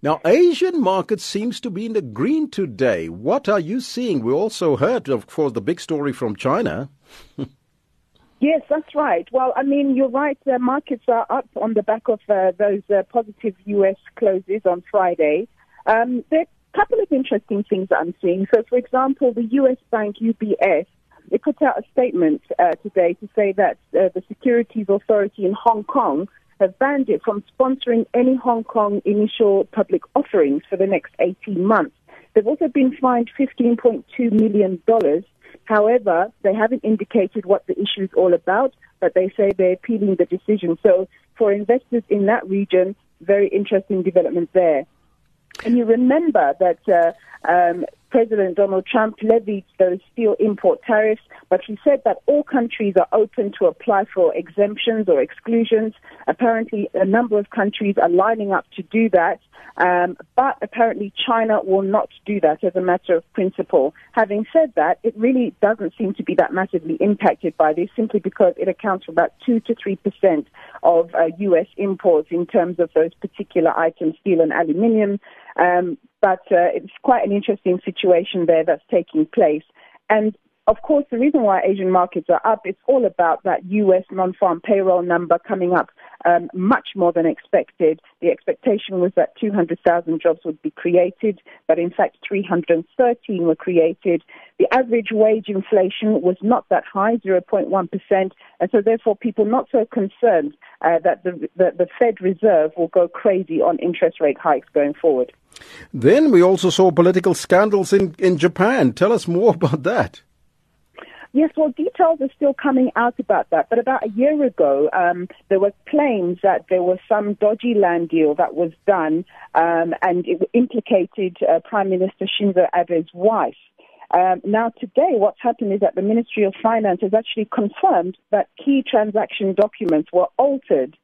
Now, Asian market seems to be in the green today. What are you seeing? We also heard, of course, the big story from China. Yes, that's right. Well, I mean, you're right. The markets are up on the back of uh, those uh, positive U.S. closes on Friday. Um, there are a couple of interesting things I'm seeing. So, for example, the U.S. bank UBS, it put out a statement uh, today to say that uh, the Securities Authority in Hong Kong have banned it from sponsoring any Hong Kong initial public offerings for the next 18 months. They've also been fined $15.2 million However, they haven't indicated what the issue is all about, but they say they're appealing the decision. So for investors in that region, very interesting development there. And you remember that uh, um, President Donald Trump levied those steel import tariffs, but he said that all countries are open to apply for exemptions or exclusions. Apparently, a number of countries are lining up to do that, um, but apparently China will not do that as a matter of principle. Having said that, it really doesn't seem to be that massively impacted by this, simply because it accounts for about two to three percent of uh, U.S. imports in terms of those particular items, steel and aluminium. Um, but uh, it's quite an interesting situation there that's taking place. And of course, the reason why Asian markets are up, it's all about that U.S. non-farm payroll number coming up um, much more than expected. The expectation was that 200,000 jobs would be created, but in fact 313 were created. The average wage inflation was not that high, 0.1%, and so therefore people not so concerned uh, that the, the, the Fed Reserve will go crazy on interest rate hikes going forward. Then we also saw political scandals in, in Japan. Tell us more about that. Yes, well, details are still coming out about that. But about a year ago, um, there were claims that there was some dodgy land deal that was done, um, and it implicated uh, Prime Minister Shinzo Abe's wife. Um, now, today, what's happened is that the Ministry of Finance has actually confirmed that key transaction documents were altered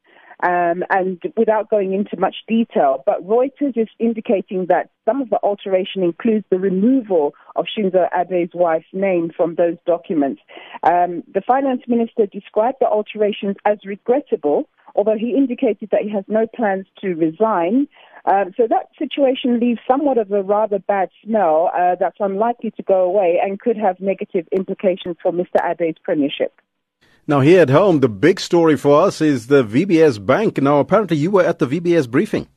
um, and without going into much detail. But Reuters is indicating that some of the alteration includes the removal of Shinzo Abe's wife's name from those documents. Um, the finance minister described the alterations as regrettable, although he indicated that he has no plans to resign. Um, so that situation leaves somewhat of a rather bad smell uh, that's unlikely to go away and could have negative implications for Mr. Abe's premiership. Now, here at home, the big story for us is the VBS Bank. Now, apparently, you were at the VBS briefing.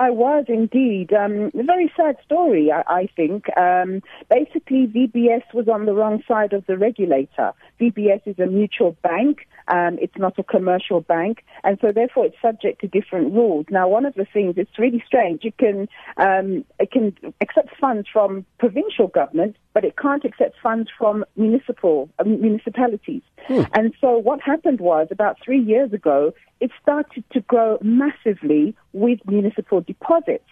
I was indeed. Um, a very sad story, I, I think. Um, basically, VBS was on the wrong side of the regulator. VBS is a mutual bank. Um, it's not a commercial bank, and so therefore it's subject to different rules. Now, one of the things it's really strange. You can um, it can accept funds from provincial government, but it can't accept funds from municipal uh, municipalities. Hmm. And so what happened was about three years ago, it started to grow massively with municipal deposits.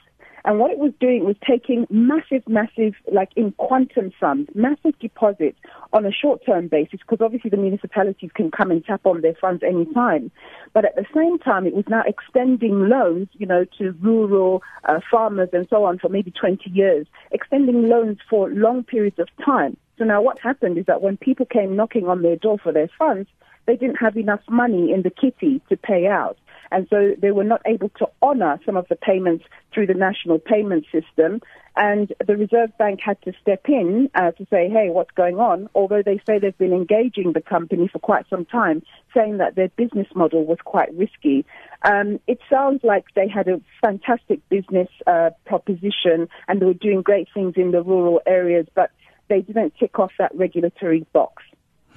And what it was doing was taking massive, massive, like in quantum sums, massive deposits on a short-term basis, because obviously the municipalities can come and tap on their funds anytime. But at the same time, it was now extending loans, you know, to rural uh, farmers and so on for maybe 20 years, extending loans for long periods of time. So now what happened is that when people came knocking on their door for their funds, they didn't have enough money in the kitty to pay out. And so they were not able to honor some of the payments through the national payment system. And the Reserve Bank had to step in uh, to say, hey, what's going on? Although they say they've been engaging the company for quite some time, saying that their business model was quite risky. Um, it sounds like they had a fantastic business uh, proposition and they were doing great things in the rural areas, but they didn't tick off that regulatory box.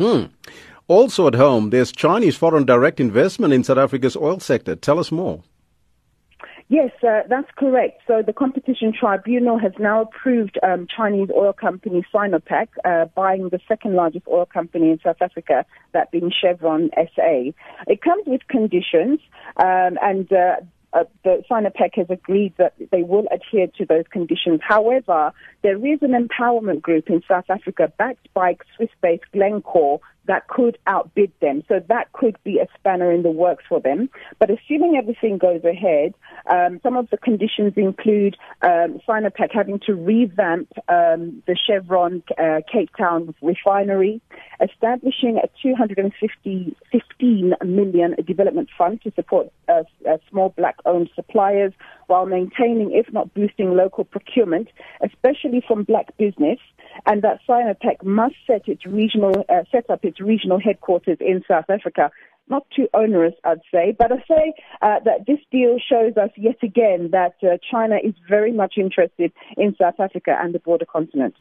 Hmm. Also at home, there's Chinese foreign direct investment in South Africa's oil sector. Tell us more. Yes, uh, that's correct. So the Competition Tribunal has now approved um, Chinese oil company Sinopec uh, buying the second largest oil company in South Africa, that being Chevron SA. It comes with conditions, um, and uh, uh, the Sinopec has agreed that they will adhere to those conditions. However, there is an empowerment group in South Africa backed by Swiss-based Glencore that could outbid them. So that could be a spanner in the works for them. But assuming everything goes ahead, um, some of the conditions include um, Sinopec having to revamp um, the Chevron uh, Cape Town refinery. Establishing a 250 15 million development fund to support uh, uh, small black-owned suppliers while maintaining, if not boosting, local procurement, especially from black business, and that Sinopec must set its regional uh, set up its regional headquarters in South Africa not too onerous, I'd say. But I say uh, that this deal shows us yet again that uh, China is very much interested in South Africa and the border continent.